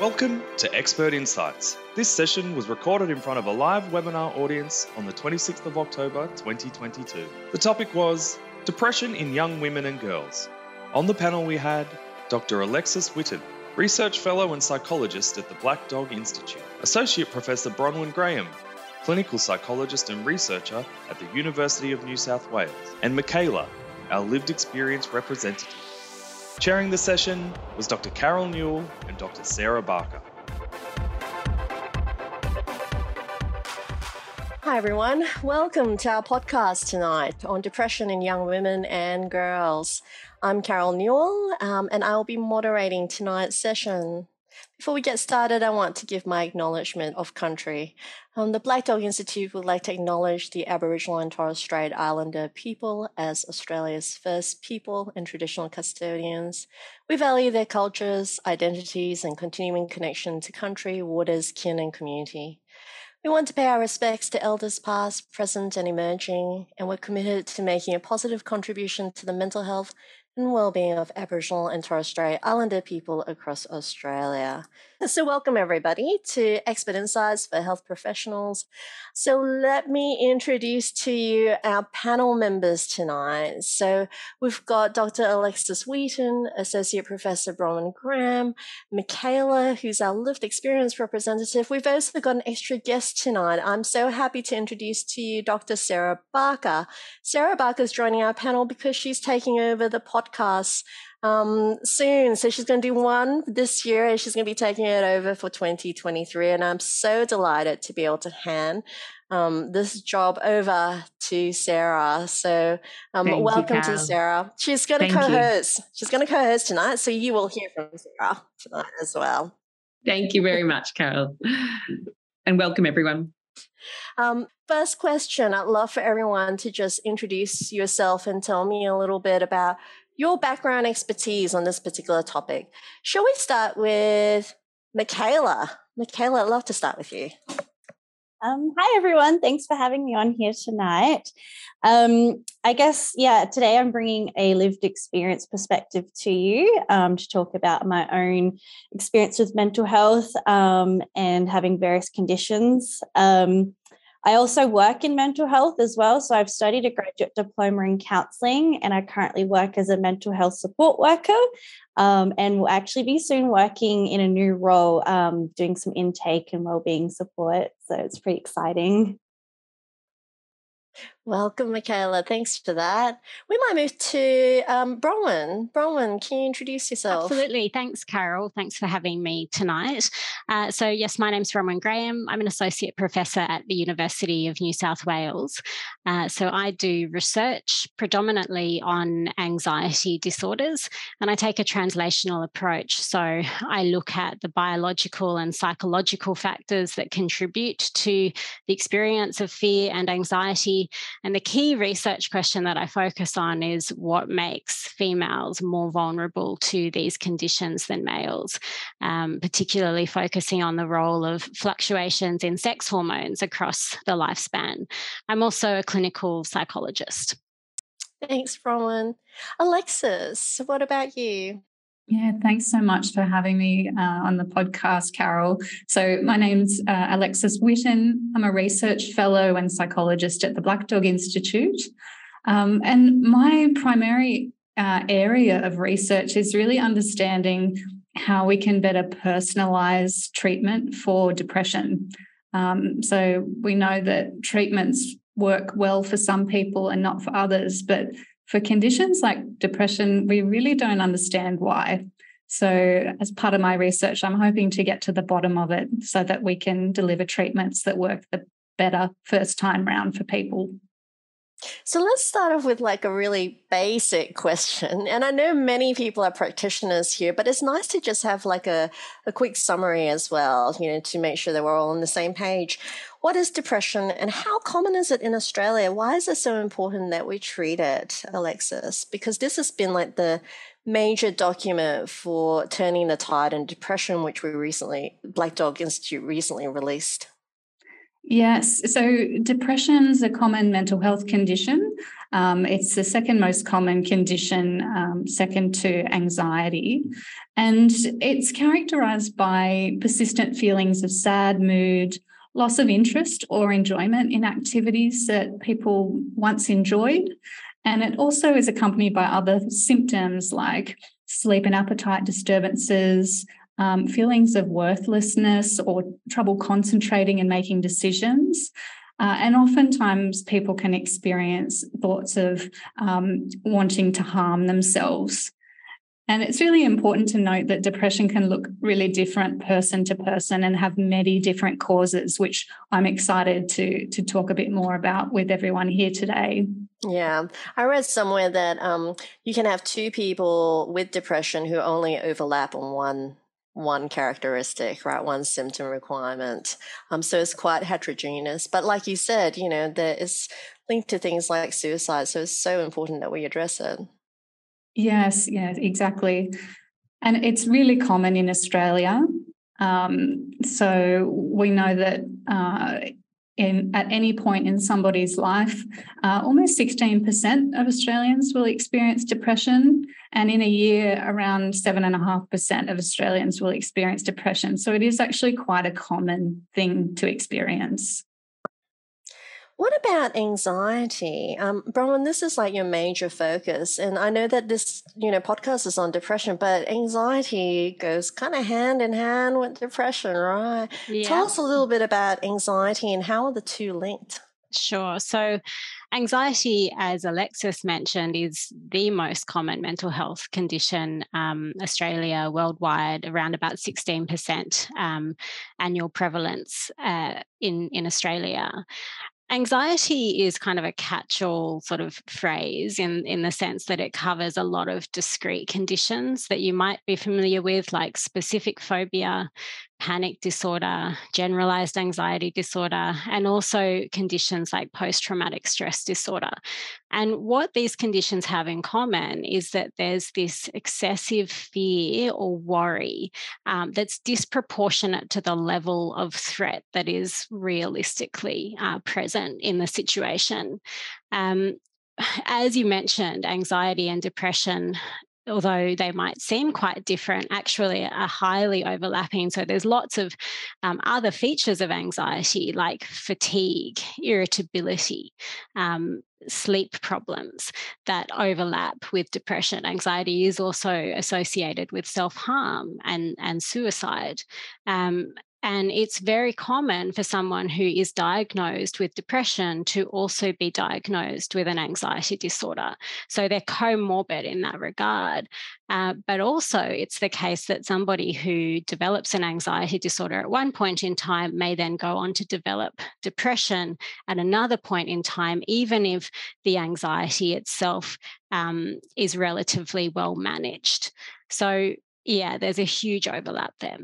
Welcome to Expert Insights. This session was recorded in front of a live webinar audience on the 26th of October 2022. The topic was Depression in Young Women and Girls. On the panel, we had Dr. Alexis Whitton, Research Fellow and Psychologist at the Black Dog Institute, Associate Professor Bronwyn Graham, Clinical Psychologist and Researcher at the University of New South Wales, and Michaela, our lived experience representative. Chairing the session was Dr. Carol Newell and Dr. Sarah Barker. Hi, everyone. Welcome to our podcast tonight on depression in young women and girls. I'm Carol Newell, um, and I'll be moderating tonight's session. Before we get started, I want to give my acknowledgement of country. Um, the Black Dog Institute would like to acknowledge the Aboriginal and Torres Strait Islander people as Australia's first people and traditional custodians. We value their cultures, identities, and continuing connection to country, waters, kin, and community. We want to pay our respects to elders past, present, and emerging, and we're committed to making a positive contribution to the mental health and well-being of Aboriginal and Torres Strait Islander people across Australia. So welcome everybody to Expert Insights for Health Professionals. So let me introduce to you our panel members tonight. So we've got Dr. Alexis Wheaton, Associate Professor Bronwyn Graham, Michaela, who's our lived experience representative. We've also got an extra guest tonight. I'm so happy to introduce to you Dr. Sarah Barker. Sarah Barker is joining our panel because she's taking over the podcast um, soon. So she's going to do one this year and she's going to be taking it over for 2023. And I'm so delighted to be able to hand um, this job over to Sarah. So um, welcome you, to Sarah. She's going to co-host. You. She's going to co-host tonight. So you will hear from Sarah tonight as well. Thank you very much, Carol. And welcome everyone. Um, first question I'd love for everyone to just introduce yourself and tell me a little bit about your background expertise on this particular topic. Shall we start with Michaela? Michaela, I'd love to start with you. Um, hi, everyone. Thanks for having me on here tonight. Um, I guess, yeah, today I'm bringing a lived experience perspective to you um, to talk about my own experience with mental health um, and having various conditions. Um, I also work in mental health as well. So I've studied a graduate diploma in counselling and I currently work as a mental health support worker um, and will actually be soon working in a new role um, doing some intake and wellbeing support. So it's pretty exciting. Welcome, Michaela. Thanks for that. We might move to um, Bronwyn. Bronwyn, can you introduce yourself? Absolutely. Thanks, Carol. Thanks for having me tonight. Uh, so, yes, my name's Bronwyn Graham. I'm an associate professor at the University of New South Wales. Uh, so, I do research predominantly on anxiety disorders, and I take a translational approach. So, I look at the biological and psychological factors that contribute to the experience of fear and anxiety and the key research question that I focus on is what makes females more vulnerable to these conditions than males, um, particularly focusing on the role of fluctuations in sex hormones across the lifespan. I'm also a clinical psychologist. Thanks, Bronwyn. Alexis, what about you? Yeah, thanks so much for having me uh, on the podcast, Carol. So, my name's uh, Alexis Whitton. I'm a research fellow and psychologist at the Black Dog Institute. Um, and my primary uh, area of research is really understanding how we can better personalize treatment for depression. Um, so, we know that treatments work well for some people and not for others, but for conditions like depression, we really don't understand why. So, as part of my research, I'm hoping to get to the bottom of it so that we can deliver treatments that work the better first time round for people. So let's start off with like a really basic question. And I know many people are practitioners here, but it's nice to just have like a, a quick summary as well, you know, to make sure that we're all on the same page. What is depression and how common is it in Australia? Why is it so important that we treat it, Alexis? Because this has been like the major document for turning the tide in depression, which we recently, Black Dog Institute recently released. Yes. So depression is a common mental health condition. Um, it's the second most common condition, um, second to anxiety. And it's characterized by persistent feelings of sad mood, loss of interest or enjoyment in activities that people once enjoyed. And it also is accompanied by other symptoms like sleep and appetite disturbances, um, feelings of worthlessness or trouble concentrating and making decisions. Uh, and oftentimes, people can experience thoughts of um, wanting to harm themselves. And it's really important to note that depression can look really different person to person and have many different causes, which I'm excited to, to talk a bit more about with everyone here today. Yeah, I read somewhere that um, you can have two people with depression who only overlap on one one characteristic, right? One symptom requirement. Um, so it's quite heterogeneous. But like you said, you know, there is linked to things like suicide. So it's so important that we address it. Yes, yes, exactly. And it's really common in Australia. Um, so we know that uh, in at any point in somebody's life, uh, almost 16% of Australians will experience depression. And in a year, around 7.5% of Australians will experience depression. So it is actually quite a common thing to experience. What about anxiety? Um, Bronwyn, this is like your major focus. And I know that this, you know, podcast is on depression, but anxiety goes kind of hand in hand with depression, right? Yeah. Tell us a little bit about anxiety and how are the two linked? Sure. So, anxiety, as Alexis mentioned, is the most common mental health condition. Um, Australia, worldwide, around about 16% um, annual prevalence uh, in, in Australia anxiety is kind of a catch-all sort of phrase in in the sense that it covers a lot of discrete conditions that you might be familiar with like specific phobia panic disorder, generalized anxiety disorder, and also conditions like post traumatic stress disorder. And what these conditions have in common is that there's this excessive fear or worry um, that's disproportionate to the level of threat that is realistically uh, present in the situation. Um, as you mentioned, anxiety and depression although they might seem quite different, actually are highly overlapping. So there's lots of um, other features of anxiety like fatigue, irritability, um, sleep problems that overlap with depression. Anxiety is also associated with self harm and, and suicide. Um, and it's very common for someone who is diagnosed with depression to also be diagnosed with an anxiety disorder. So they're comorbid in that regard. Uh, but also, it's the case that somebody who develops an anxiety disorder at one point in time may then go on to develop depression at another point in time, even if the anxiety itself um, is relatively well managed. So, yeah, there's a huge overlap there.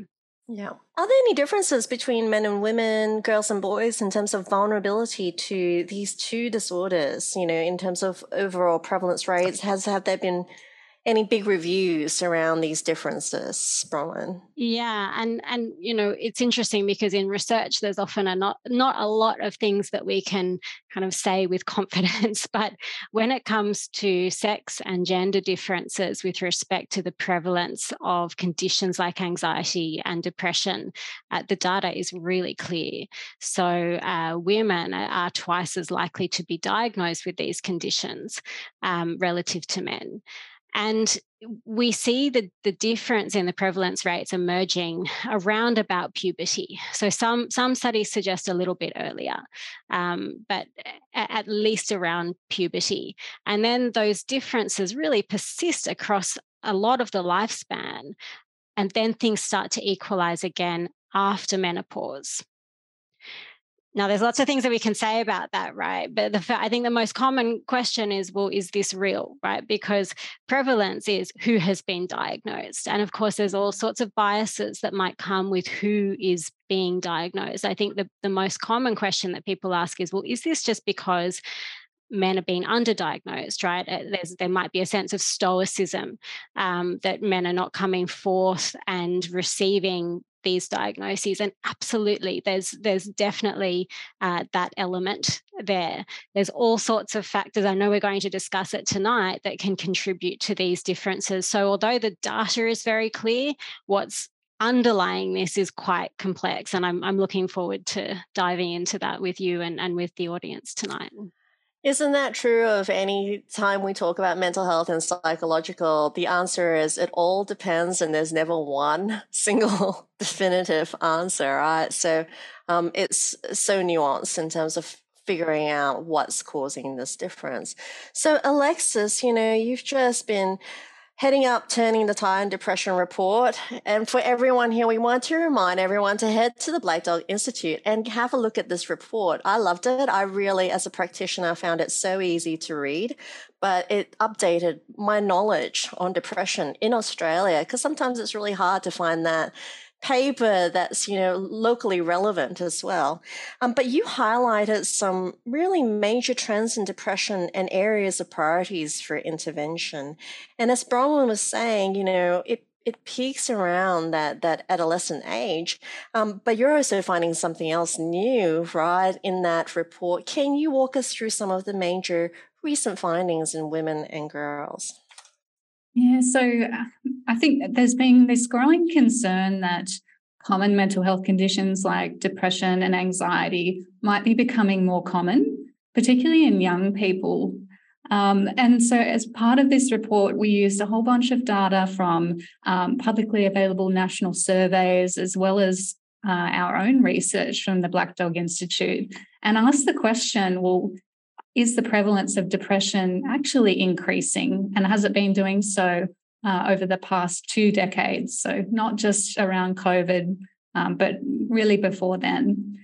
Yeah. Are there any differences between men and women, girls and boys, in terms of vulnerability to these two disorders? You know, in terms of overall prevalence rates, has have there been any big reviews around these differences, Bronwyn? Yeah, and and you know it's interesting because in research there's often a not not a lot of things that we can kind of say with confidence, but when it comes to sex and gender differences with respect to the prevalence of conditions like anxiety and depression, uh, the data is really clear. So uh, women are twice as likely to be diagnosed with these conditions um, relative to men. And we see the, the difference in the prevalence rates emerging around about puberty. So some some studies suggest a little bit earlier, um, but at least around puberty. And then those differences really persist across a lot of the lifespan. And then things start to equalize again after menopause. Now, there's lots of things that we can say about that, right? But the, I think the most common question is, well, is this real, right? Because prevalence is who has been diagnosed. And of course, there's all sorts of biases that might come with who is being diagnosed. I think the, the most common question that people ask is, well, is this just because men are being underdiagnosed, right? Uh, there's, there might be a sense of stoicism um, that men are not coming forth and receiving these diagnoses and absolutely there's there's definitely uh, that element there. There's all sorts of factors i know we're going to discuss it tonight that can contribute to these differences. So although the data is very clear what's underlying this is quite complex and I'm, I'm looking forward to diving into that with you and, and with the audience tonight isn't that true of any time we talk about mental health and psychological? The answer is it all depends, and there's never one single definitive answer, right? So um, it's so nuanced in terms of figuring out what's causing this difference. So, Alexis, you know, you've just been heading up Turning the Tide and Depression Report. And for everyone here, we want to remind everyone to head to the Black Dog Institute and have a look at this report. I loved it. I really, as a practitioner, found it so easy to read, but it updated my knowledge on depression in Australia because sometimes it's really hard to find that paper that's you know locally relevant as well. Um, but you highlighted some really major trends in depression and areas of priorities for intervention. And as bronwyn was saying you know it it peaks around that that adolescent age um, but you're also finding something else new right in that report. Can you walk us through some of the major recent findings in women and girls yeah, so uh, I think there's been this growing concern that common mental health conditions like depression and anxiety might be becoming more common, particularly in young people. Um, and so, as part of this report, we used a whole bunch of data from um, publicly available national surveys as well as uh, our own research from the Black Dog Institute and asked the question well, is the prevalence of depression actually increasing? And has it been doing so uh, over the past two decades? So, not just around COVID, um, but really before then.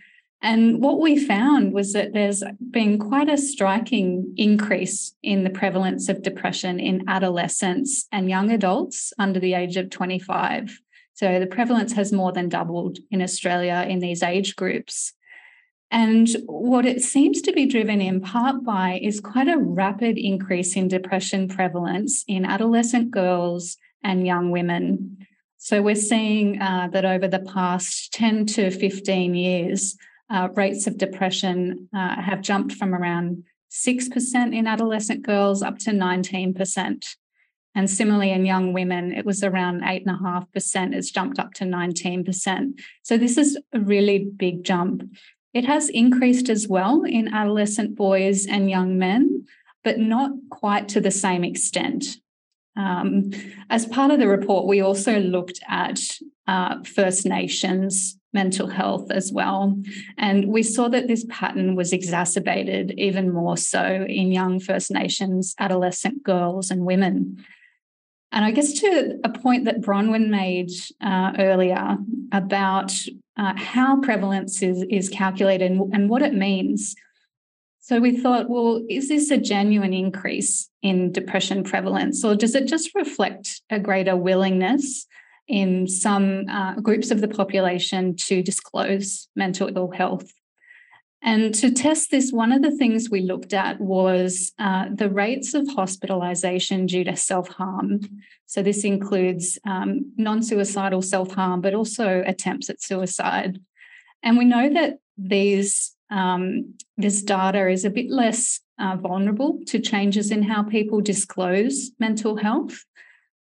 And what we found was that there's been quite a striking increase in the prevalence of depression in adolescents and young adults under the age of 25. So the prevalence has more than doubled in Australia in these age groups. And what it seems to be driven in part by is quite a rapid increase in depression prevalence in adolescent girls and young women. So we're seeing uh, that over the past 10 to 15 years, uh, rates of depression uh, have jumped from around 6% in adolescent girls up to 19%. And similarly, in young women, it was around 8.5%. It's jumped up to 19%. So this is a really big jump. It has increased as well in adolescent boys and young men, but not quite to the same extent. Um, as part of the report, we also looked at uh, First Nations mental health as well. And we saw that this pattern was exacerbated even more so in young First Nations adolescent girls and women. And I guess to a point that Bronwyn made uh, earlier about uh, how prevalence is, is calculated and, and what it means. So we thought, well, is this a genuine increase in depression prevalence, or does it just reflect a greater willingness in some uh, groups of the population to disclose mental ill health? And to test this, one of the things we looked at was uh, the rates of hospitalization due to self harm. So, this includes um, non suicidal self harm, but also attempts at suicide. And we know that these, um, this data is a bit less uh, vulnerable to changes in how people disclose mental health.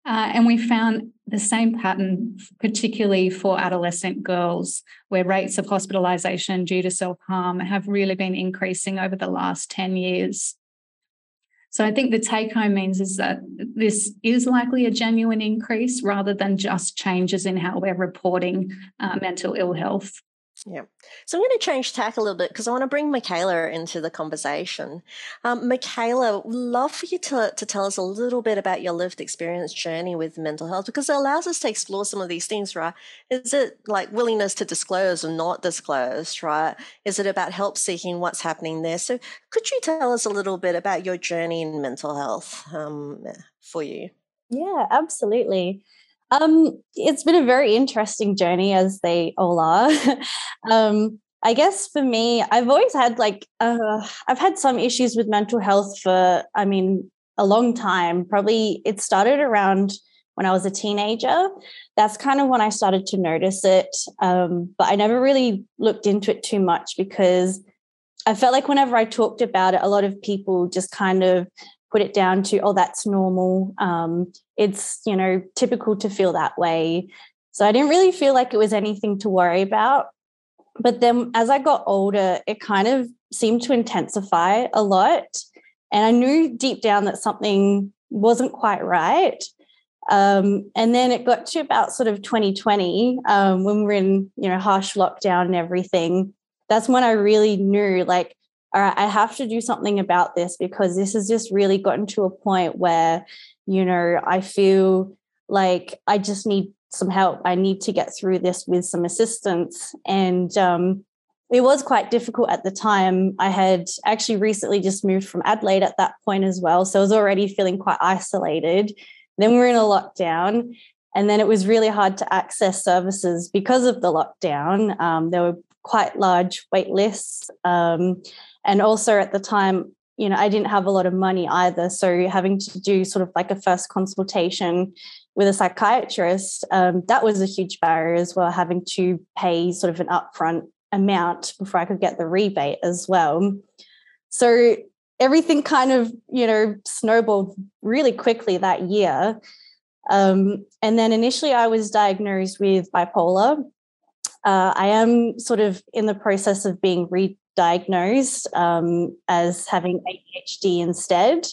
Uh, and we found the same pattern, particularly for adolescent girls, where rates of hospitalisation due to self harm have really been increasing over the last 10 years. So I think the take home means is that this is likely a genuine increase rather than just changes in how we're reporting uh, mental ill health. Yeah. So I'm going to change tack a little bit because I want to bring Michaela into the conversation. Um, Michaela, love for you to, to tell us a little bit about your lived experience journey with mental health because it allows us to explore some of these things, right? Is it like willingness to disclose or not disclose, right? Is it about help seeking what's happening there? So could you tell us a little bit about your journey in mental health um, for you? Yeah, absolutely. Um, it's been a very interesting journey, as they all are. um, I guess for me, I've always had like uh, I've had some issues with mental health for, I mean, a long time. Probably it started around when I was a teenager. That's kind of when I started to notice it. Um, but I never really looked into it too much because I felt like whenever I talked about it, a lot of people just kind of put it down to, oh, that's normal. Um, it's, you know, typical to feel that way. So I didn't really feel like it was anything to worry about. But then as I got older, it kind of seemed to intensify a lot. And I knew deep down that something wasn't quite right. Um, and then it got to about sort of 2020 um, when we we're in, you know, harsh lockdown and everything. That's when I really knew, like, all right, I have to do something about this because this has just really gotten to a point where, you know, I feel like I just need some help. I need to get through this with some assistance. And um, it was quite difficult at the time. I had actually recently just moved from Adelaide at that point as well. So I was already feeling quite isolated. Then we were in a lockdown. And then it was really hard to access services because of the lockdown. Um, there were quite large wait lists. Um, and also at the time, you know, I didn't have a lot of money either. So having to do sort of like a first consultation with a psychiatrist, um, that was a huge barrier as well, having to pay sort of an upfront amount before I could get the rebate as well. So everything kind of, you know, snowballed really quickly that year. Um, and then initially I was diagnosed with bipolar. Uh, I am sort of in the process of being re-diagnosed um, as having ADHD instead,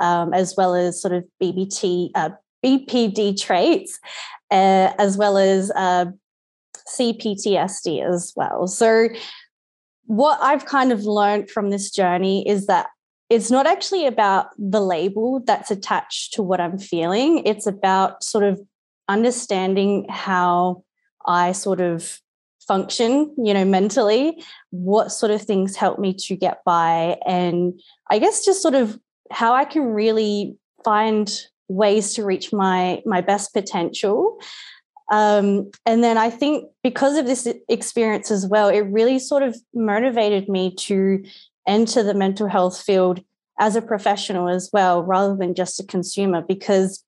um, as well as sort of BBT, uh, BPD traits, uh, as well as uh, CPTSD as well. So, what I've kind of learned from this journey is that it's not actually about the label that's attached to what I'm feeling. It's about sort of understanding how I sort of function, you know, mentally, what sort of things help me to get by. And I guess just sort of how I can really find ways to reach my my best potential um, and then i think because of this experience as well it really sort of motivated me to enter the mental health field as a professional as well rather than just a consumer because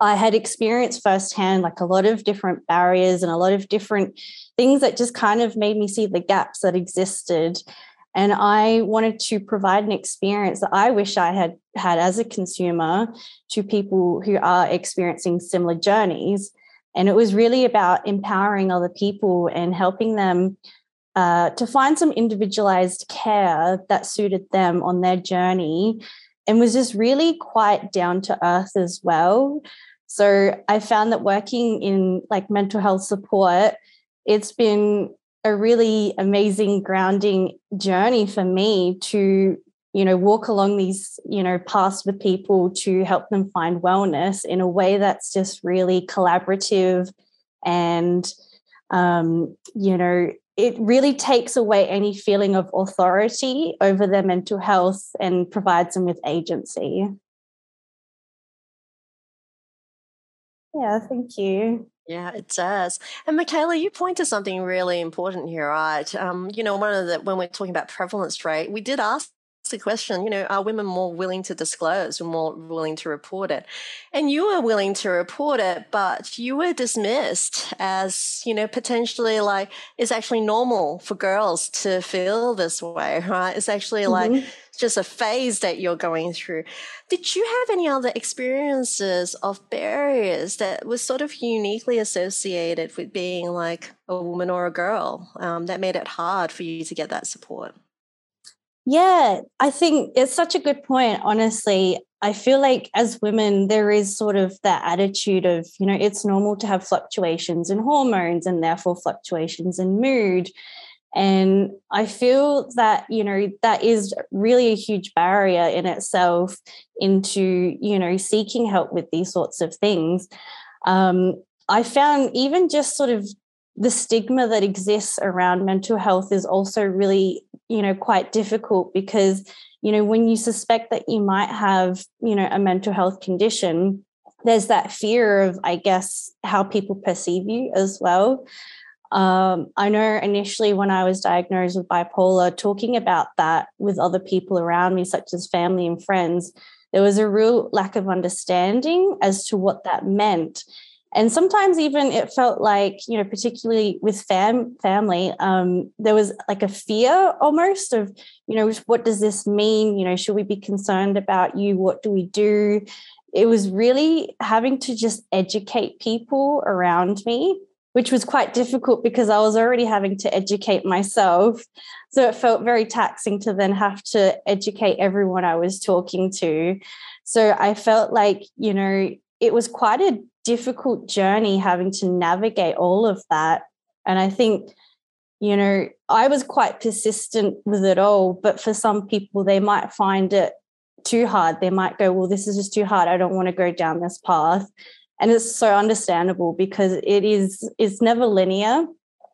I had experienced firsthand like a lot of different barriers and a lot of different things that just kind of made me see the gaps that existed and I wanted to provide an experience that I wish I had had as a consumer to people who are experiencing similar journeys. And it was really about empowering other people and helping them uh, to find some individualized care that suited them on their journey and was just really quite down to earth as well. So I found that working in like mental health support, it's been a really amazing grounding journey for me to you know walk along these you know paths with people to help them find wellness in a way that's just really collaborative and um, you know it really takes away any feeling of authority over their mental health and provides them with agency yeah thank you yeah, it does. And Michaela, you point to something really important here, right? Um, you know, one of the when we're talking about prevalence rate, we did ask the question, you know, are women more willing to disclose or more willing to report it? And you were willing to report it, but you were dismissed as, you know, potentially like it's actually normal for girls to feel this way, right? It's actually mm-hmm. like just a phase that you're going through. Did you have any other experiences of barriers that was sort of uniquely associated with being like a woman or a girl um, that made it hard for you to get that support? Yeah, I think it's such a good point. Honestly, I feel like as women, there is sort of that attitude of, you know, it's normal to have fluctuations in hormones and therefore fluctuations in mood. And I feel that, you know, that is really a huge barrier in itself into, you know, seeking help with these sorts of things. Um, I found even just sort of the stigma that exists around mental health is also really, you know, quite difficult because, you know, when you suspect that you might have, you know, a mental health condition, there's that fear of, I guess, how people perceive you as well. Um, I know initially when I was diagnosed with bipolar, talking about that with other people around me, such as family and friends, there was a real lack of understanding as to what that meant. And sometimes even it felt like you know particularly with fam family um, there was like a fear almost of you know what does this mean? You know should we be concerned about you? What do we do? It was really having to just educate people around me which was quite difficult because i was already having to educate myself so it felt very taxing to then have to educate everyone i was talking to so i felt like you know it was quite a difficult journey having to navigate all of that. And I think, you know, I was quite persistent with it all, but for some people, they might find it too hard. They might go, well, this is just too hard. I don't want to go down this path. And it's so understandable because it is, it's never linear.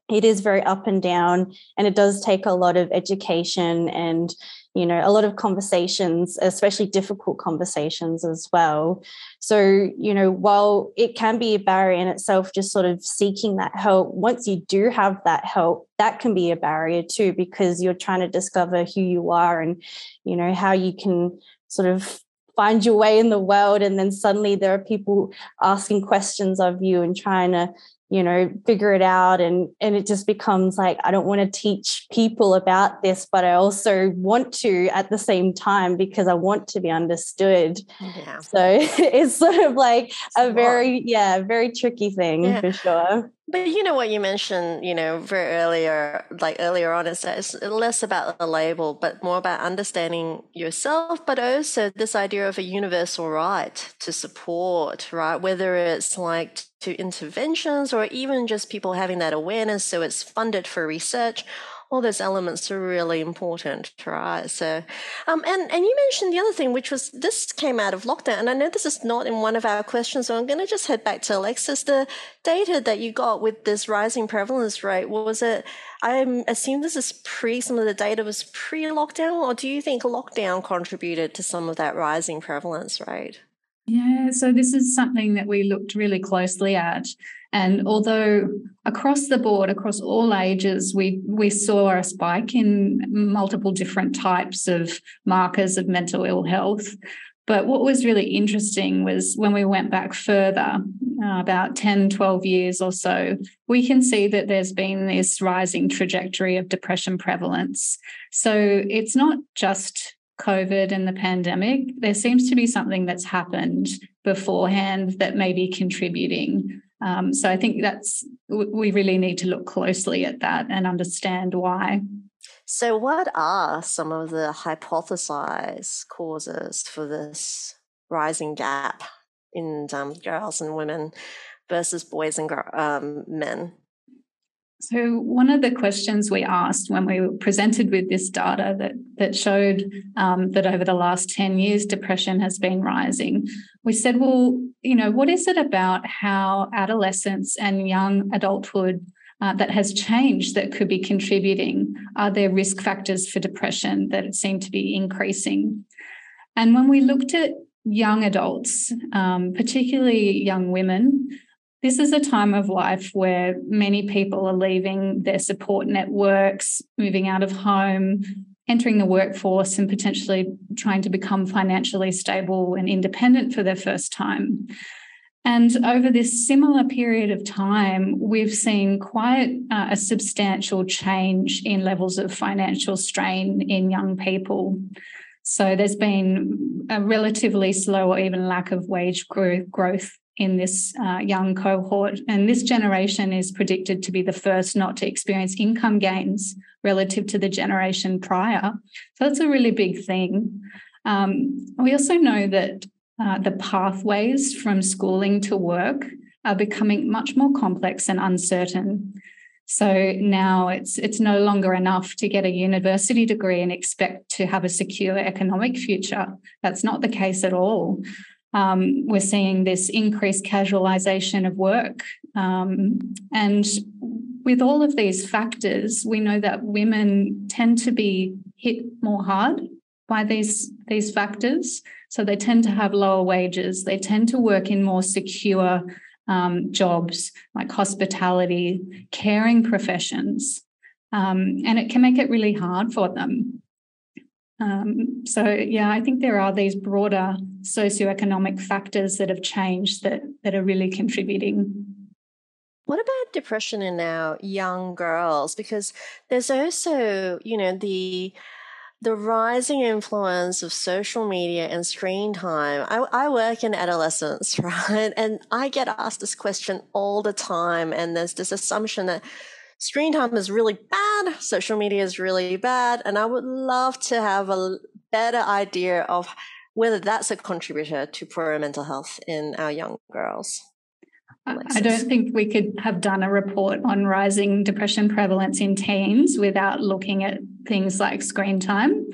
It is very up and down, and it does take a lot of education and you know a lot of conversations especially difficult conversations as well so you know while it can be a barrier in itself just sort of seeking that help once you do have that help that can be a barrier too because you're trying to discover who you are and you know how you can sort of find your way in the world and then suddenly there are people asking questions of you and trying to you know figure it out and and it just becomes like i don't want to teach people about this but i also want to at the same time because i want to be understood yeah. so it's sort of like it's a very yeah very tricky thing yeah. for sure but you know what you mentioned, you know, very earlier, like earlier on, is that it's less about the label, but more about understanding yourself, but also this idea of a universal right to support, right? Whether it's like to interventions or even just people having that awareness, so it's funded for research all those elements are really important, right? So, um, and and you mentioned the other thing, which was this came out of lockdown, and I know this is not in one of our questions, so I'm going to just head back to Alexis. The data that you got with this rising prevalence rate was it? I assume this is pre. Some of the data was pre-lockdown, or do you think lockdown contributed to some of that rising prevalence rate? Yeah, so this is something that we looked really closely at. And although across the board, across all ages, we, we saw a spike in multiple different types of markers of mental ill health. But what was really interesting was when we went back further, uh, about 10, 12 years or so, we can see that there's been this rising trajectory of depression prevalence. So it's not just COVID and the pandemic, there seems to be something that's happened beforehand that may be contributing. Um, so I think that's we really need to look closely at that and understand why. So, what are some of the hypothesized causes for this rising gap in um, girls and women versus boys and um, men? So, one of the questions we asked when we were presented with this data that, that showed um, that over the last 10 years, depression has been rising, we said, well, you know, what is it about how adolescence and young adulthood uh, that has changed that could be contributing? Are there risk factors for depression that seem to be increasing? And when we looked at young adults, um, particularly young women, this is a time of life where many people are leaving their support networks, moving out of home, entering the workforce, and potentially trying to become financially stable and independent for their first time. And over this similar period of time, we've seen quite uh, a substantial change in levels of financial strain in young people. So there's been a relatively slow or even lack of wage growth in this uh, young cohort. And this generation is predicted to be the first not to experience income gains relative to the generation prior. So that's a really big thing. Um, we also know that uh, the pathways from schooling to work are becoming much more complex and uncertain. So now it's it's no longer enough to get a university degree and expect to have a secure economic future. That's not the case at all. Um, we're seeing this increased casualisation of work. Um, and with all of these factors, we know that women tend to be hit more hard by these, these factors. So they tend to have lower wages, they tend to work in more secure um, jobs like hospitality, caring professions. Um, and it can make it really hard for them. Um, so, yeah, I think there are these broader socioeconomic factors that have changed that, that are really contributing. What about depression in our young girls? Because there's also, you know, the the rising influence of social media and screen time. I, I, work in adolescence, right? And I get asked this question all the time. And there's this assumption that screen time is really bad, social media is really bad. And I would love to have a better idea of whether that's a contributor to poor mental health in our young girls. I don't think we could have done a report on rising depression prevalence in teens without looking at things like screen time.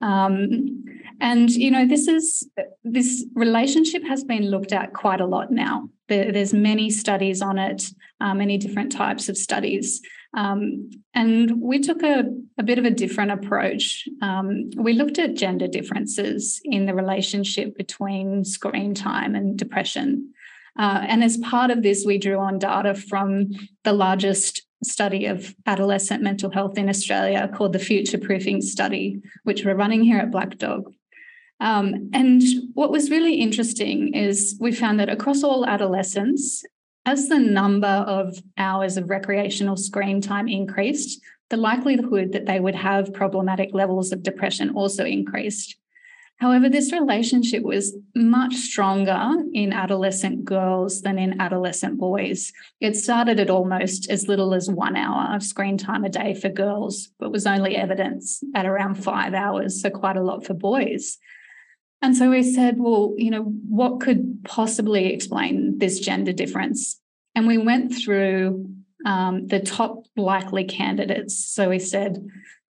Um, and you know, this is this relationship has been looked at quite a lot now. There, there's many studies on it, many different types of studies. Um, and we took a, a, bit of a different approach. Um, we looked at gender differences in the relationship between screen time and depression. Uh, and as part of this, we drew on data from the largest study of adolescent mental health in Australia called the Future Proofing Study, which we're running here at Black Dog. Um, and what was really interesting is we found that across all adolescents, as the number of hours of recreational screen time increased, the likelihood that they would have problematic levels of depression also increased. However, this relationship was much stronger in adolescent girls than in adolescent boys. It started at almost as little as one hour of screen time a day for girls, but was only evidence at around five hours, so quite a lot for boys. And so we said, well, you know, what could possibly explain this gender difference? And we went through um, the top likely candidates. So we said,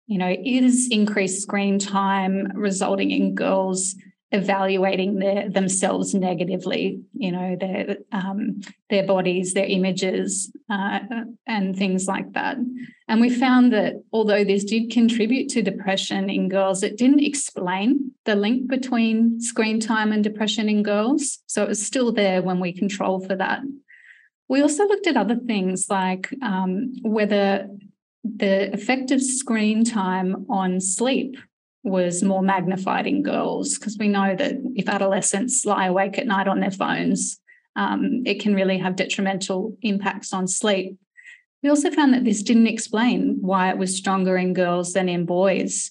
you know, is increased screen time resulting in girls evaluating their themselves negatively you know their um, their bodies their images uh, and things like that. And we found that although this did contribute to depression in girls it didn't explain the link between screen time and depression in girls. So it was still there when we control for that. We also looked at other things like um, whether the effect of screen time on sleep was more magnified in girls because we know that if adolescents lie awake at night on their phones, um, it can really have detrimental impacts on sleep. We also found that this didn't explain why it was stronger in girls than in boys.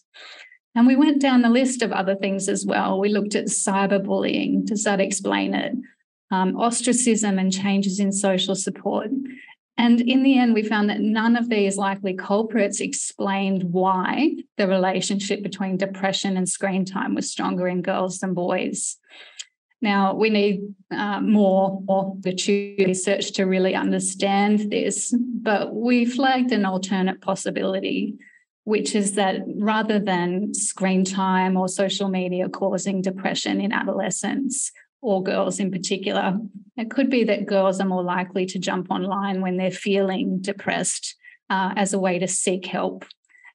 And we went down the list of other things as well. We looked at cyberbullying. Does that explain it? Um, ostracism and changes in social support. And in the end, we found that none of these likely culprits explained why the relationship between depression and screen time was stronger in girls than boys. Now, we need uh, more, more research to really understand this, but we flagged an alternate possibility, which is that rather than screen time or social media causing depression in adolescents, or girls in particular. It could be that girls are more likely to jump online when they're feeling depressed uh, as a way to seek help.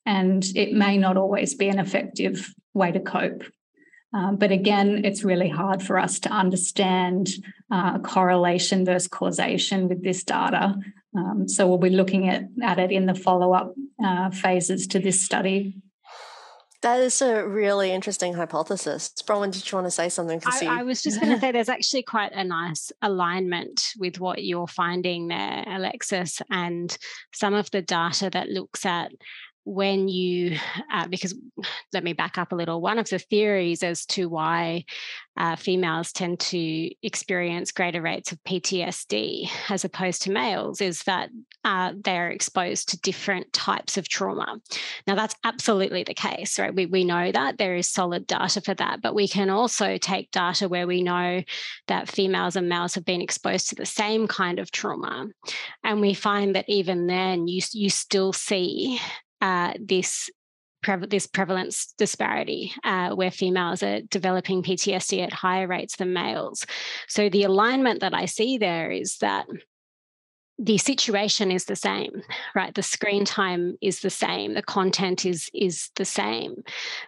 And it may not always be an effective way to cope. Um, but again, it's really hard for us to understand uh, correlation versus causation with this data. Um, so we'll be looking at, at it in the follow up uh, phases to this study. That is a really interesting hypothesis. Bronwyn, did you want to say something? I, I, was just going to say there's actually quite a nice alignment with what you're finding there, Alexis, and some of the data that looks at when you, uh, because let me back up a little, one of the theories as to why uh, females tend to experience greater rates of PTSD as opposed to males is that uh, they're exposed to different types of trauma. Now, that's absolutely the case, right? We, we know that there is solid data for that, but we can also take data where we know that females and males have been exposed to the same kind of trauma. And we find that even then, you, you still see uh, this this prevalence disparity uh, where females are developing PTSD at higher rates than males. So the alignment that I see there is that the situation is the same right? The screen time is the same. The content is is the same.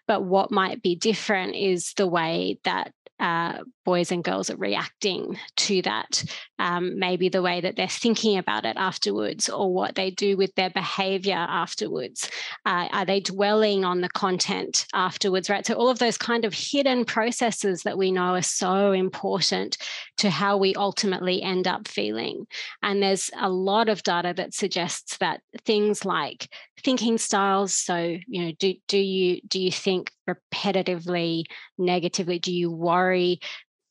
But what might be different is the way that uh, boys and girls are reacting to that. Um, maybe the way that they're thinking about it afterwards, or what they do with their behavior afterwards. Uh, are they dwelling on the content afterwards, right? So, all of those kind of hidden processes that we know are so important to how we ultimately end up feeling. And there's a lot of data that suggests that things like thinking styles, so, you know, do, do you do you think repetitively negatively? Do you worry?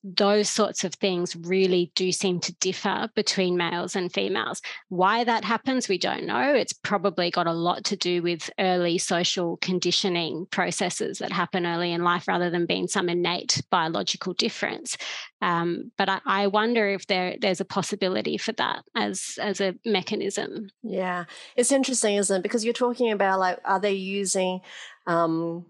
Those sorts of things really do seem to differ between males and females. Why that happens, we don't know. It's probably got a lot to do with early social conditioning processes that happen early in life rather than being some innate biological difference. Um, but I, I, wonder if there there's a possibility for that as as a mechanism. Yeah, it's interesting, isn't it? Because you're talking about like, are they using um,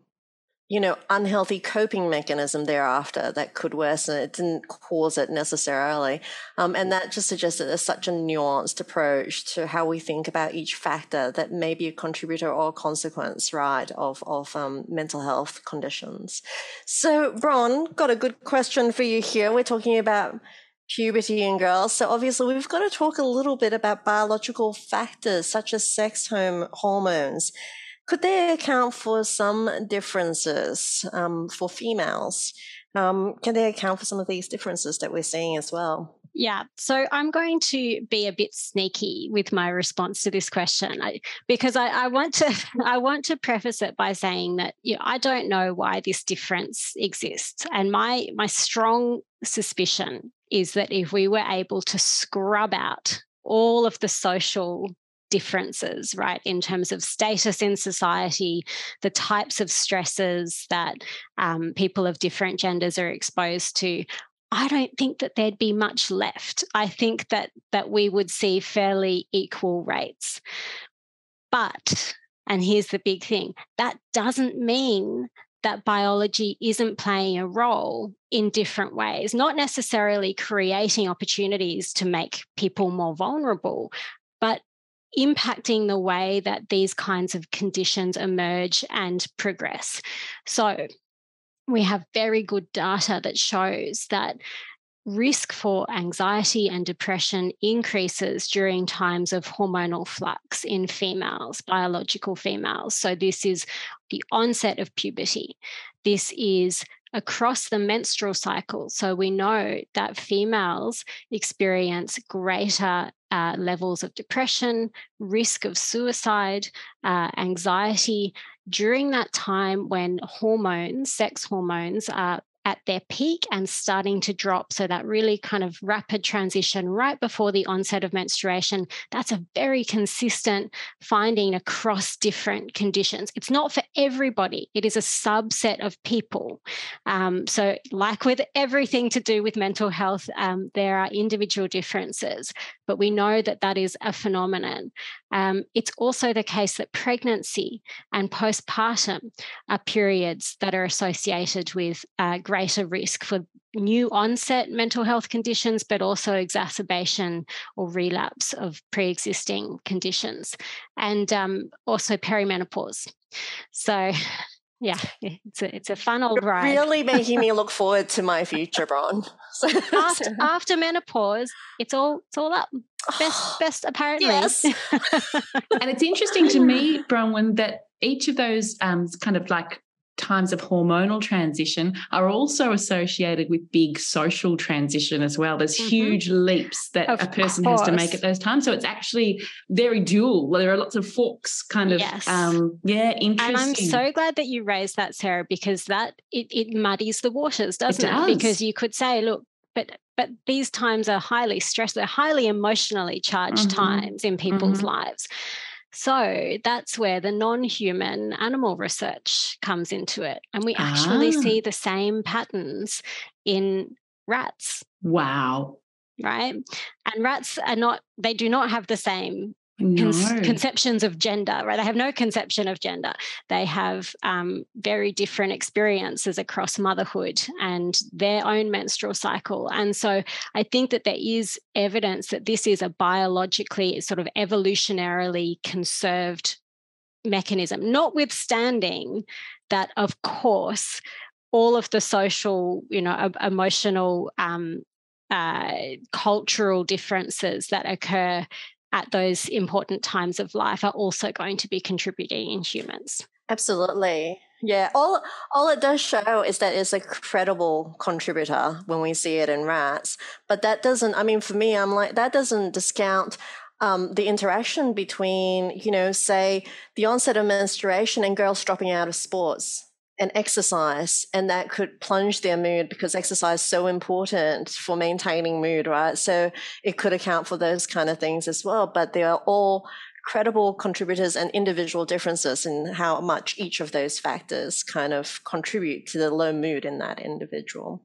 you know, unhealthy coping mechanism thereafter that could worsen. It didn't cause it necessarily. Um, and that just suggests that there's such a nuanced approach to how we think about each factor that may be a contributor or consequence, right, of, of um, mental health conditions. So, Bron, got a good question for you here. We're talking about puberty in girls. So obviously we've got to talk a little bit about biological factors such as sex hormones could they account for some differences um, for females? Um, can they account for some of these differences that we're seeing as well? Yeah, so I'm going to be a bit sneaky with my response to this question I, because I, I, want to I want to preface it by saying that you know, I don't know why this difference exists, and my my strong suspicion is that if we were able to scrub out all of the social differences, right, in terms of status in society, the types of stresses that um, people of different genders are exposed to. I don't think that there'd be much left. I think that that we would see fairly equal rates. But, and here's the big thing, that doesn't mean that biology isn't playing a role in different ways, not necessarily creating opportunities to make people more vulnerable, impacting the way that these kinds of conditions emerge and progress. So, we have very good data that shows that risk for anxiety and depression increases during times of hormonal flux in females, biological females. So, this is the onset of puberty. This is across the menstrual cycle. So we know that females experience greater uh, levels of depression, risk of suicide, uh, anxiety during that time when hormones, sex hormones, are at their peak and starting to drop. So, that really kind of rapid transition right before the onset of menstruation, that's a very consistent finding across different conditions. It's not for everybody, it is a subset of people. Um, so, like with everything to do with mental health, um, there are individual differences, but we know that that is a phenomenon. Um, it's also the case that pregnancy and postpartum are periods that are associated with uh, greater risk for new onset mental health conditions, but also exacerbation or relapse of pre existing conditions, and um, also perimenopause. So, yeah, it's a, it's a fun old ride. Really making me look forward to my future, Bron. So, after, after menopause, it's all it's all up. Best, best apparently. Yes. and it's interesting to me, Bronwyn, that each of those um, kind of like times of hormonal transition are also associated with big social transition as well. There's mm-hmm. huge leaps that of a person course. has to make at those times. So it's actually very dual. There are lots of forks kind of yes. um yeah, interesting. And I'm so glad that you raised that, Sarah, because that it, it muddies the waters, doesn't it? Does. it? Because you could say, look, but but these times are highly stressed, they're highly emotionally charged mm-hmm. times in people's mm-hmm. lives. So that's where the non human animal research comes into it. And we actually ah. see the same patterns in rats. Wow. Right. And rats are not, they do not have the same no. con- conceptions of gender, right? They have no conception of gender. They have um, very different experiences across motherhood and their own menstrual cycle. And so I think that there is evidence that this is a biologically, sort of evolutionarily conserved mechanism, notwithstanding that, of course, all of the social, you know, emotional, um, uh, cultural differences that occur at those important times of life are also going to be contributing in humans. Absolutely. Yeah, all all it does show is that it's a credible contributor when we see it in rats. But that doesn't. I mean, for me, I'm like that doesn't discount um, the interaction between, you know, say the onset of menstruation and girls dropping out of sports and exercise, and that could plunge their mood because exercise is so important for maintaining mood, right? So it could account for those kind of things as well. But they are all credible contributors and individual differences in how much each of those factors kind of contribute to the low mood in that individual.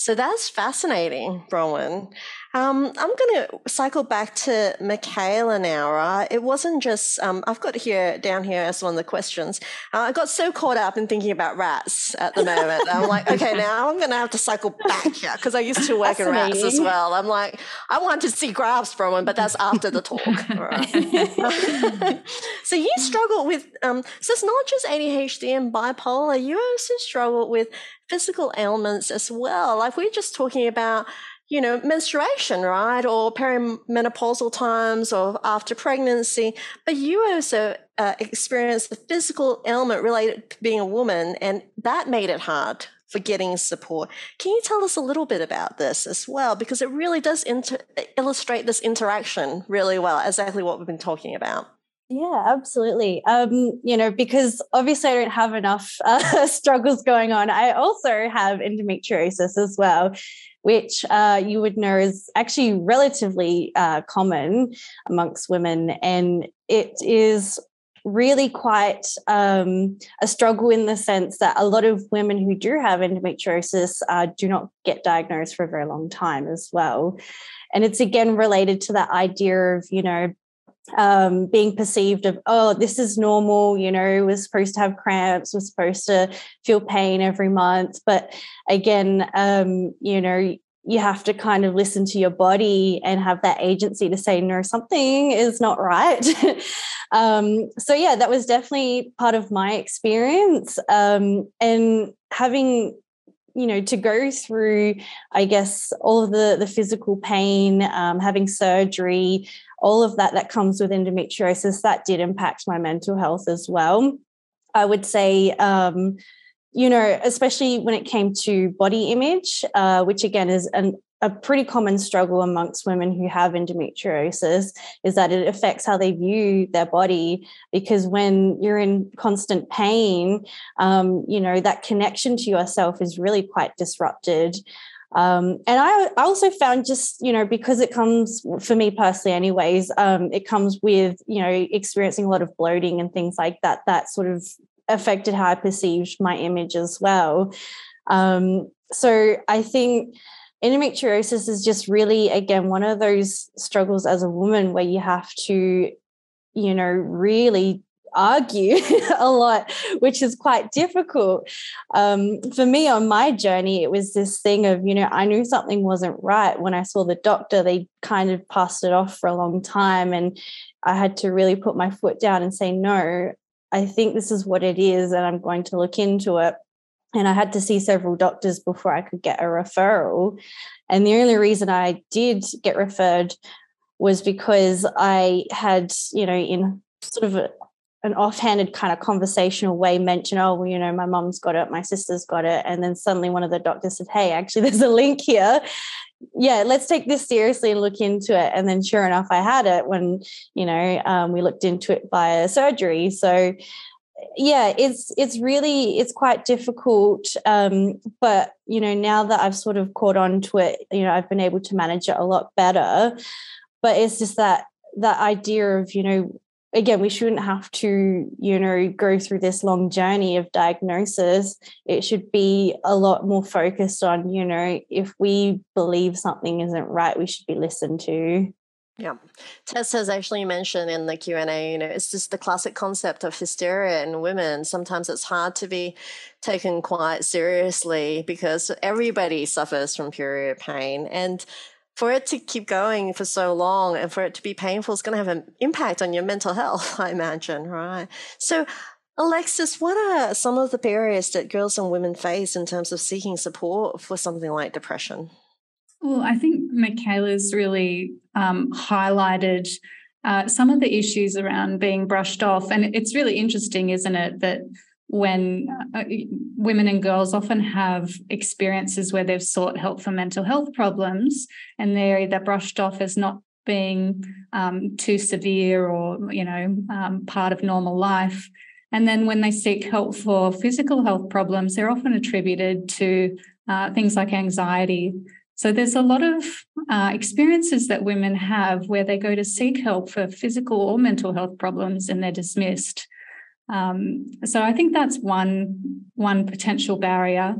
So that's fascinating, Bronwyn. Um, I'm going to cycle back to Michaela now, right? It wasn't just, um, I've got here down here as one of the questions. Uh, I got so caught up in thinking about rats at the moment. I'm like, okay, now I'm going to have to cycle back here because I used to work in rats as well. I'm like, I want to see graphs from one, but that's after the talk. so you struggle with, um, so it's not just ADHD and bipolar, you also struggle with physical ailments as well. Like we're just talking about, you know, menstruation, right? Or perimenopausal times or after pregnancy. But you also uh, experienced the physical ailment related to being a woman, and that made it hard for getting support. Can you tell us a little bit about this as well? Because it really does inter- illustrate this interaction really well, exactly what we've been talking about. Yeah, absolutely. Um, you know, because obviously I don't have enough uh, struggles going on. I also have endometriosis as well, which uh, you would know is actually relatively uh, common amongst women. And it is really quite um, a struggle in the sense that a lot of women who do have endometriosis uh, do not get diagnosed for a very long time as well. And it's again related to that idea of, you know, um, being perceived of oh this is normal you know we're supposed to have cramps we're supposed to feel pain every month. But again um, you know you have to kind of listen to your body and have that agency to say no something is not right. Um, so yeah that was definitely part of my experience. Um, and having you know to go through i guess all of the the physical pain um, having surgery all of that that comes with endometriosis that did impact my mental health as well. I would say um, you know especially when it came to body image uh, which again is an, a pretty common struggle amongst women who have endometriosis is that it affects how they view their body because when you're in constant pain um, you know that connection to yourself is really quite disrupted. Um, and I, I, also found just you know because it comes for me personally anyways um, it comes with you know experiencing a lot of bloating and things like that that sort of affected how i perceived my image as well. Um, so i think endometriosis is just really again one of those struggles as a woman where you have to you know really argue a lot, which is quite difficult. Um, for me on my journey, it was this thing of, you know, I knew something wasn't right. When I saw the doctor, they kind of passed it off for a long time. And I had to really put my foot down and say, no, I think this is what it is, and I'm going to look into it. And I had to see several doctors before I could get a referral. And the only reason I did get referred was because I had, you know, in sort of a, an offhanded kind of conversational way mention, oh, well, you know, my mom's got it, my sister's got it. And then suddenly one of the doctors said, hey, actually, there's a link here. Yeah, let's take this seriously and look into it. And then sure enough, I had it when, you know, um, we looked into it via surgery. So, yeah it's it's really it's quite difficult um, but you know now that i've sort of caught on to it you know i've been able to manage it a lot better but it's just that that idea of you know again, we shouldn't have to, you know, go through this long journey of diagnosis. It should be a lot more focused on, you know, if we believe something isn't right, we should be listened to. Yeah, Tess has actually mentioned in the Q and A. You know, it's just the classic concept of hysteria in women. Sometimes it's hard to be taken quite seriously because everybody suffers from period pain, and for it to keep going for so long and for it to be painful is going to have an impact on your mental health, I imagine, right? So Alexis, what are some of the barriers that girls and women face in terms of seeking support for something like depression? Well, I think Michaela's really um, highlighted uh, some of the issues around being brushed off. And it's really interesting, isn't it, that when uh, women and girls often have experiences where they've sought help for mental health problems and they're either brushed off as not being um, too severe or, you know, um, part of normal life. And then when they seek help for physical health problems, they're often attributed to uh, things like anxiety so there's a lot of uh, experiences that women have where they go to seek help for physical or mental health problems and they're dismissed. Um, so I think that's one one potential barrier.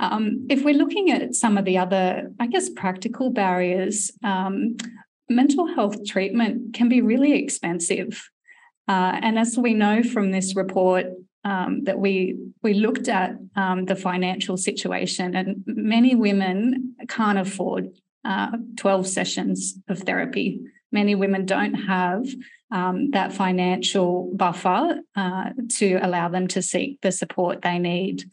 Um, if we're looking at some of the other, I guess, practical barriers, um, mental health treatment can be really expensive. Uh, and as we know from this report, um, that we we looked at um, the financial situation, and many women can't afford uh, 12 sessions of therapy. Many women don't have um, that financial buffer uh, to allow them to seek the support they need.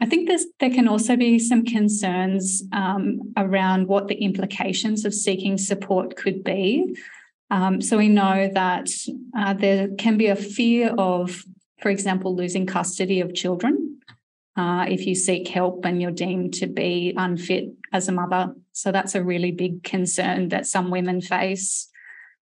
I think there can also be some concerns um, around what the implications of seeking support could be. Um, so we know that uh, there can be a fear of for example, losing custody of children uh, if you seek help and you're deemed to be unfit as a mother. So that's a really big concern that some women face.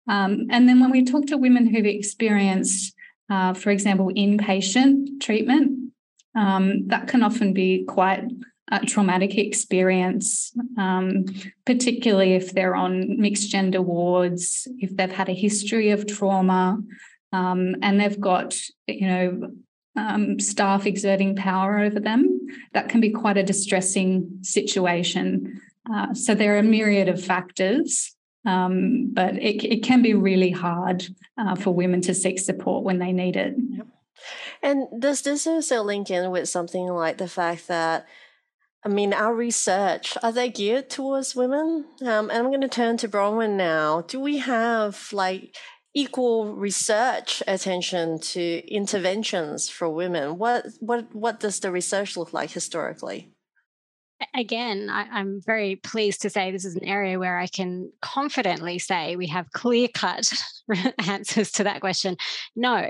Um, and then when we talk to women who've experienced, uh, for example, inpatient treatment, um, that can often be quite a traumatic experience, um, particularly if they're on mixed gender wards, if they've had a history of trauma, um, and they've got you know um, staff exerting power over them. That can be quite a distressing situation. Uh, so there are a myriad of factors, um, but it, it, can be really hard uh, for women to seek support when they need it. Yep. And does this also link in with something like the fact that I mean, our research, are they geared towards women? Um, and I'm going to turn to Bronwyn now. Do we have like equal research attention to interventions for women. What what what does the research look like historically? Again, I, am very pleased to say this is an area where I can confidently say we have clear cut answers to that question. No,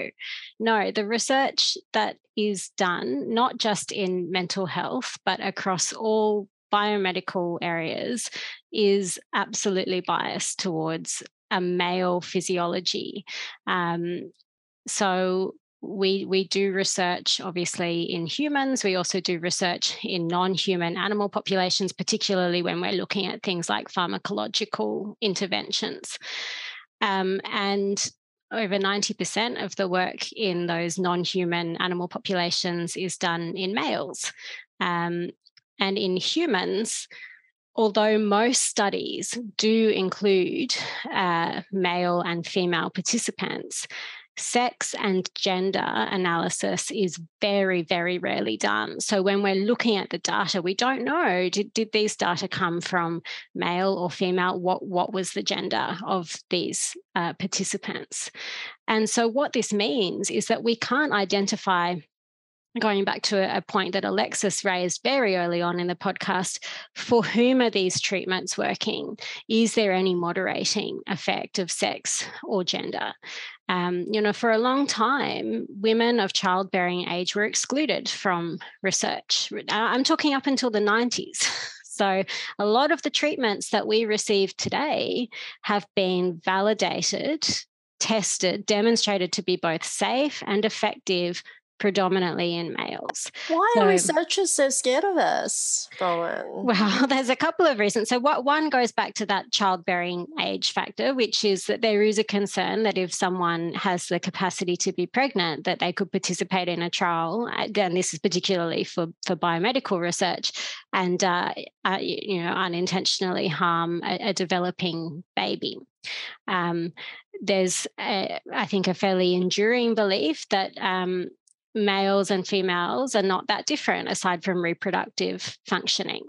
no, the research that is done, not just in mental health, but across all biomedical areas, is absolutely biased towards a male physiology. Um, so we we do research obviously in humans we also do research in non-human animal populations particularly when we're looking at things like pharmacological interventions um, and over 90% of the work in those non-human animal populations is done in males um, and in humans although most studies do include uh, male and female participants, sex and gender analysis is very, very rarely done. So when we're looking at the data, we don't know did, did these data come from male or female? What, what was the gender of these uh, participants? And so what this means is that we can't identify going back to a point that Alexis raised very early on in the podcast, for whom are these treatments working? Is there any moderating effect of sex or gender? Um, you know, for a long time, women of childbearing age were excluded from research. I'm talking up until the 90s. So, a lot of the treatments that we receive today have been validated, tested, demonstrated to be both safe and effective predominantly in males. Why so, are researchers so scared of us, Bronwyn? Well, there's a couple of reasons. So, what one goes back to that childbearing age factor, which is that there is a concern that if someone has the capacity to be pregnant, that they could participate in a trial. And this is particularly for for biomedical research, and uh, uh, you know unintentionally harm a, a developing baby. Um, there's, a, I think, a fairly enduring belief that um, males and females are not that different aside from reproductive functioning,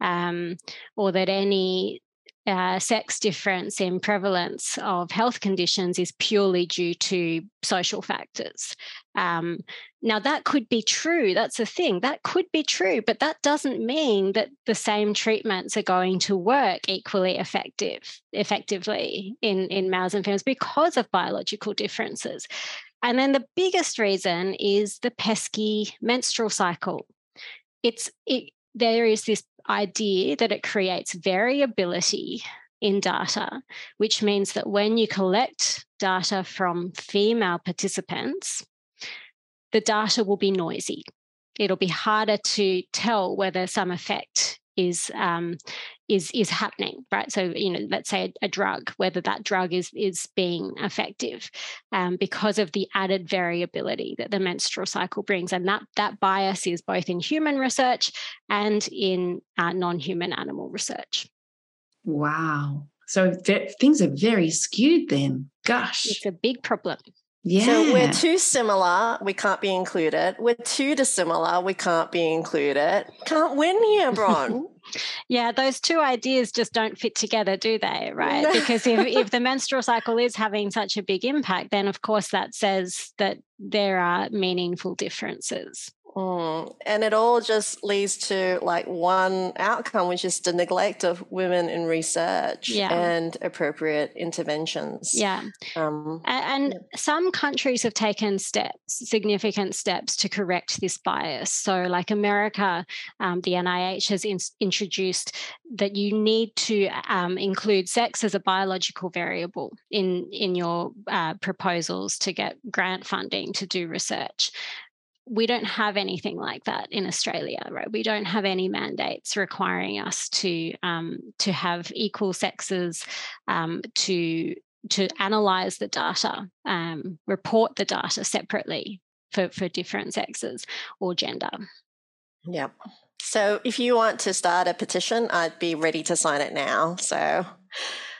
um, or that any uh, sex difference in prevalence of health conditions is purely due to social factors. Um, now, that could be true. That's a thing. That could be true, but that doesn't mean that the same treatments are going to work equally effective, effectively in, in males and females because of biological differences. And then the biggest reason is the pesky menstrual cycle. It's it, there is this idea that it creates variability in data, which means that when you collect data from female participants, the data will be noisy. It'll be harder to tell whether some effect is um, is is happening, right? So you know, let's say a, a drug, whether that drug is is being effective, um, because of the added variability that the menstrual cycle brings, and that that bias is both in human research and in uh, non-human animal research. Wow. So things are very skewed then. Gosh. It's a big problem. Yeah. So we're too similar, we can't be included. We're too dissimilar, we can't be included. Can't win here, Bron. yeah, those two ideas just don't fit together, do they? Right? No. Because if, if the menstrual cycle is having such a big impact, then of course that says that there are meaningful differences. Mm. And it all just leads to like one outcome, which is the neglect of women in research yeah. and appropriate interventions. Yeah. Um, and, and yeah. some countries have taken steps, significant steps to correct this bias. So, like America, um, the NIH has in- introduced that you need to um, include sex as a biological variable in, in your uh, proposals to get grant funding to do research we don't have anything like that in Australia, right? We don't have any mandates requiring us to um, to have equal sexes, um, to to analyze the data, um, report the data separately for for different sexes or gender. Yeah. So if you want to start a petition, I'd be ready to sign it now. So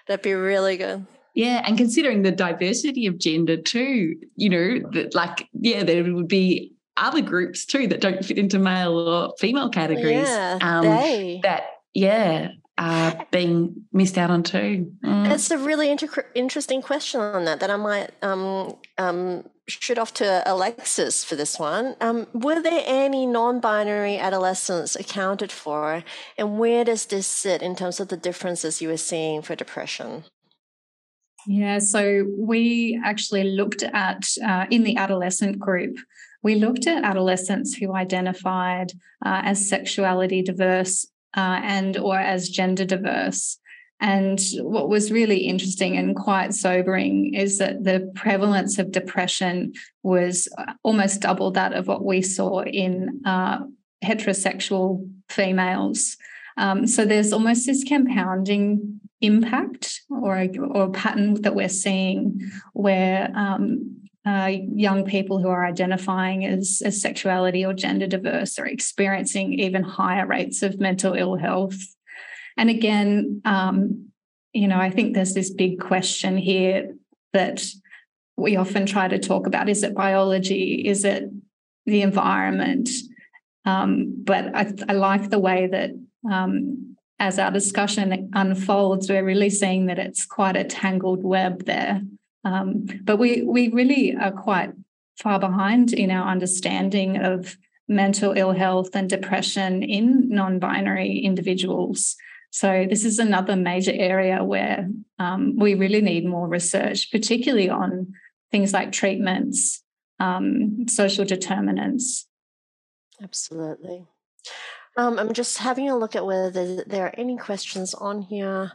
that'd be really good. Yeah, and considering the diversity of gender too, you know, that like, yeah, there would be other groups too that don't fit into male or female categories. Yeah, um, they. That yeah are being missed out on too. Mm. It's a really inter- interesting question on that that I might um, um, shoot off to Alexis for this one. Um, were there any non-binary adolescents accounted for, and where does this sit in terms of the differences you were seeing for depression? Yeah, so we actually looked at uh, in the adolescent group we looked at adolescents who identified uh, as sexuality diverse uh, and or as gender diverse. And what was really interesting and quite sobering is that the prevalence of depression was uh, almost double that of what we saw in uh, heterosexual females. Um, so there's almost this compounding impact or, or pattern that we're seeing where um, uh, young people who are identifying as, as sexuality or gender diverse are experiencing even higher rates of mental ill health. And again, um, you know, I think there's this big question here that we often try to talk about is it biology? Is it the environment? Um, but I, I, like the way that um, as our discussion unfolds, we're really seeing that it's quite a tangled web there. Um, but we we really are quite far behind in our understanding of mental ill health and depression in non-binary individuals. So this is another major area where um, we really need more research, particularly on things like treatments, um, social determinants. Absolutely. Um, I'm just having a look at whether there are any questions on here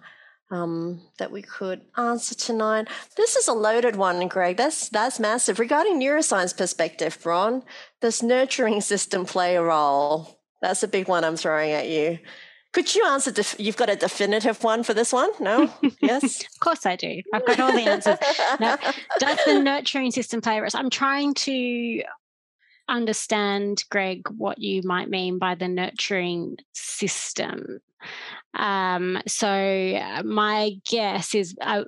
um, that we could answer tonight. This is a loaded one, Greg. That's that's massive. Regarding neuroscience perspective, Bron, does nurturing system play a role? That's a big one I'm throwing at you. Could you answer? Def- you've got a definitive one for this one? No? Yes? of course I do. I've got all the answers. No. Does the nurturing system play a role? I'm trying to understand, Greg, what you might mean by the nurturing system. Um, so uh, my guess is, uh,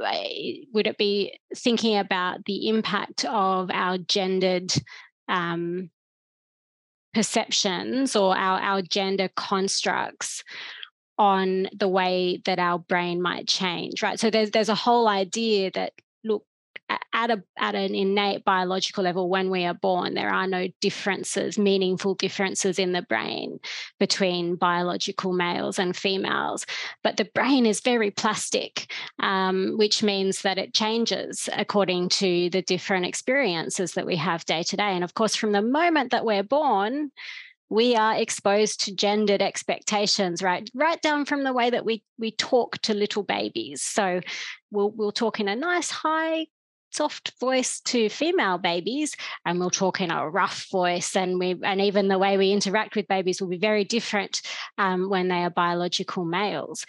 would it be thinking about the impact of our gendered um, perceptions or our, our gender constructs on the way that our brain might change, right? So there's there's a whole idea that look at a at an innate biological level when we are born there are no differences meaningful differences in the brain between biological males and females. But the brain is very plastic um, which means that it changes according to the different experiences that we have day to day. And of course from the moment that we're born we are exposed to gendered expectations right? Right down from the way that we we talk to little babies. So we'll we'll talk in a nice high soft voice to female babies and we'll talk in a rough voice and we and even the way we interact with babies will be very different um, when they are biological males.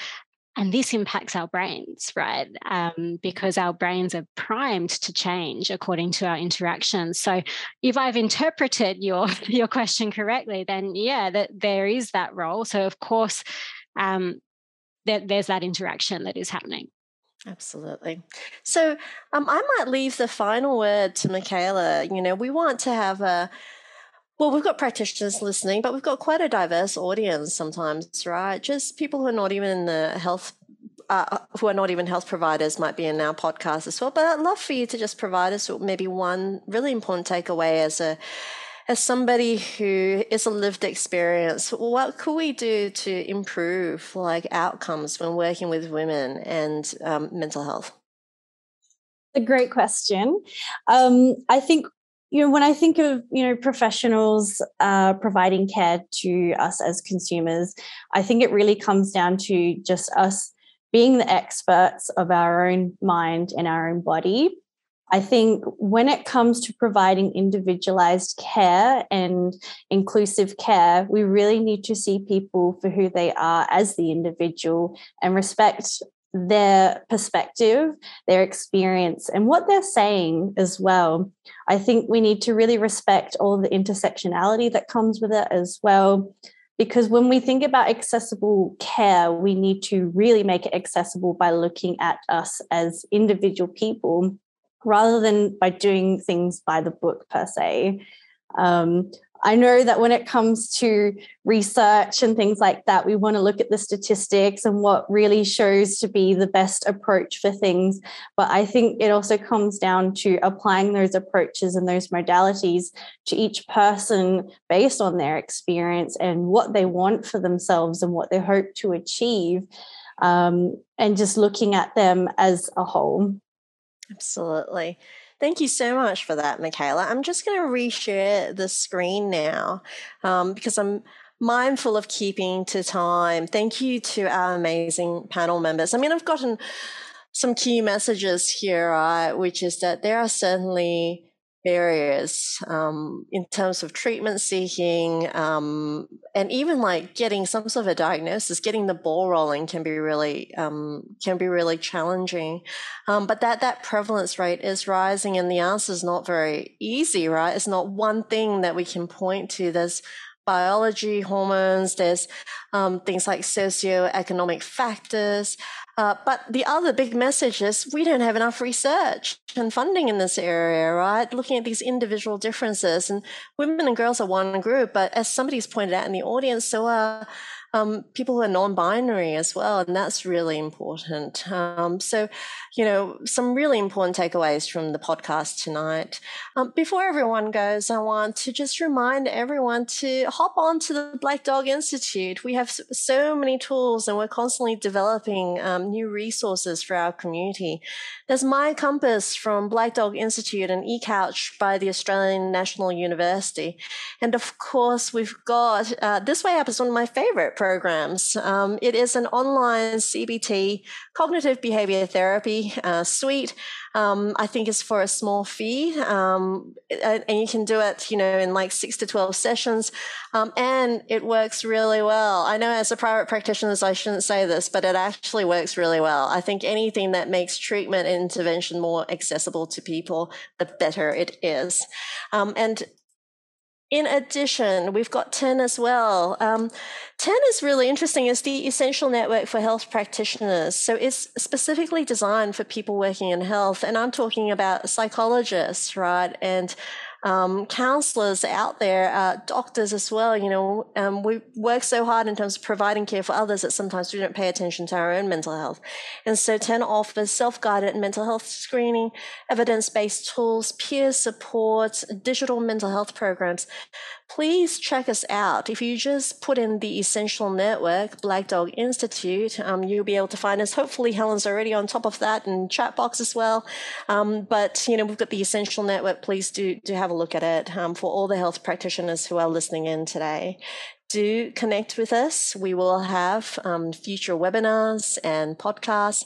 And this impacts our brains right? Um, because our brains are primed to change according to our interactions. So if i've interpreted your your question correctly then yeah that there is that role. So of course um, that there's that interaction that is happening Absolutely. So um, I might leave the final word to Michaela. You know, we want to have a, well, we've got practitioners listening, but we've got quite a diverse audience sometimes, right? Just people who are not even in the health, uh, who are not even health providers might be in our podcast as well. But I'd love for you to just provide us with maybe one really important takeaway as a, as somebody who is a lived experience, what could we do to improve like outcomes when working with women and um, mental health? A great question. Um, I think you know when I think of you know professionals uh, providing care to us as consumers, I think it really comes down to just us being the experts of our own mind and our own body I think when it comes to providing individualized care and inclusive care, we really need to see people for who they are as the individual and respect their perspective, their experience, and what they're saying as well. I think we need to really respect all the intersectionality that comes with it as well. Because when we think about accessible care, we need to really make it accessible by looking at us as individual people rather than by doing things by the book per se. Um, I know that when it comes to research and things like that, we want to look at the statistics and what really shows to be the best approach for things. But I think it also comes down to applying those approaches and those modalities to each person based on their experience and what they want for themselves and what they hope to achieve, um, and just looking at them as a whole. Absolutely. Thank you so much for that, Michaela. I'm just going to reshare the screen now um, because I'm mindful of keeping to time. Thank you to our amazing panel members. I mean, I've gotten some key messages here, right, which is that there are certainly barriers um, in terms of treatment seeking um, and even like getting some sort of a diagnosis getting the ball rolling can be really um, can be really challenging. Um, but that that prevalence rate is rising and the answer is not very easy right? It's not one thing that we can point to. There's biology, hormones, there's um, things like socioeconomic factors. Uh, but the other big message is we don't have enough research and funding in this area, right? Looking at these individual differences. And women and girls are one group, but as somebody's pointed out in the audience, so are um, people who are non-binary as well, and that's really important. Um, so, you know, some really important takeaways from the podcast tonight. Um, before everyone goes, I want to just remind everyone to hop on to the Black Dog Institute. We have so many tools, and we're constantly developing um, new resources for our community. There's My Compass from Black Dog Institute and eCouch by the Australian National University, and of course, we've got uh, This Way Up is one of my favorite programs. Um, it is an online CBT, cognitive behavior therapy uh, suite. Um, I think it's for a small fee, um, and, you can do it, you know, in like six to twelve sessions, um, and it works really well. I know as a private practitioner, I shouldn't say this, but it actually works really well. I think anything that makes treatment and intervention more accessible to people, the better it is. Um, and in addition, we've got TEN as well. Um, TEN is really interesting. It's the Essential Network for Health Practitioners. So it's specifically designed for people working in health. And I'm talking about psychologists, right? And um, counselors out there, uh, doctors as well. You know, um, we work so hard in terms of providing care for others that sometimes we don't pay attention to our own mental health. And so TEN offers self-guided mental health screening, evidence-based tools, peer support, digital mental health programs please check us out. If you just put in the Essential Network, Black Dog Institute, um, you'll be able to find us. Hopefully, Helen's already on top of that and chat box as well. Um, but you know, we've got the Essential Network. Please do do have a look at it um, for all the health practitioners who are listening in today. Do connect with us. We will have um, future webinars and podcasts.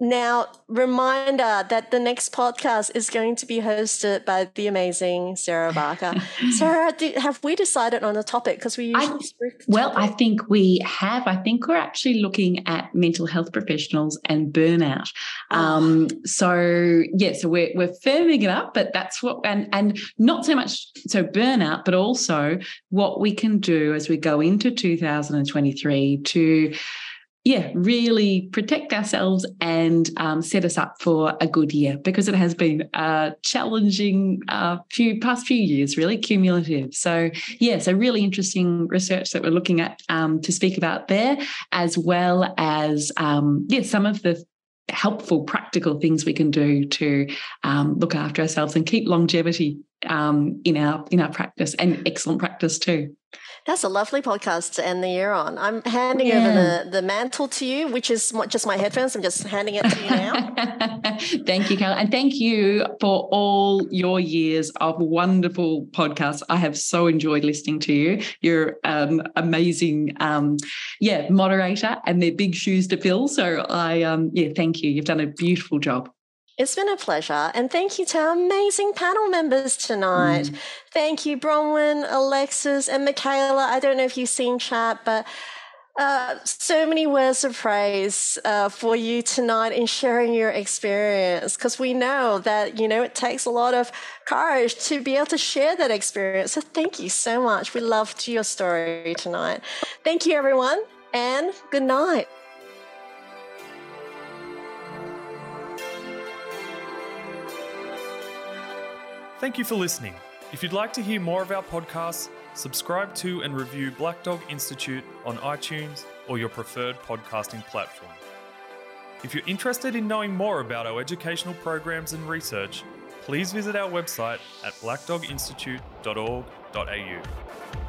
Now, reminder that the next podcast is going to be hosted by the amazing Sarah Barker. Sarah, do, have we decided on a topic? Because we usually I, well, I think we have. I think we're actually looking at mental health professionals and burnout. Oh. Um, so yeah, so we're we're firming it up, but that's what and and not so much so burnout, but also what we can do as we go into 2023 to yeah, really protect ourselves and um, set us up for a good year because it has been a challenging uh, few past few years, really cumulative. So yeah, so really interesting research that we're looking at um, to speak about there, as well as um, yeah, some of the helpful practical things we can do to um, look after ourselves and keep longevity um, in our in our practice and excellent practice too. That's a lovely podcast to end the year on. I'm handing yeah. over the, the mantle to you, which is just my headphones. I'm just handing it to you now. thank you, Carol. And thank you for all your years of wonderful podcasts. I have so enjoyed listening to you. You're um, amazing, um, yeah, moderator, and they're big shoes to fill. So I, um, yeah, thank you. You've done a beautiful job. It's been a pleasure. And thank you to our amazing panel members tonight. Mm. Thank you, Bronwyn, Alexis, and Michaela. I don't know if you've seen chat, but uh, so many words of praise uh, for you tonight in sharing your experience because we know that you know it takes a lot of courage to be able to share that experience so thank you so much we loved your story tonight thank you everyone and good night Thank you for listening. If you'd like to hear more of our podcasts, subscribe to and review Black Dog Institute on iTunes or your preferred podcasting platform. If you're interested in knowing more about our educational programs and research, please visit our website at blackdoginstitute.org.au.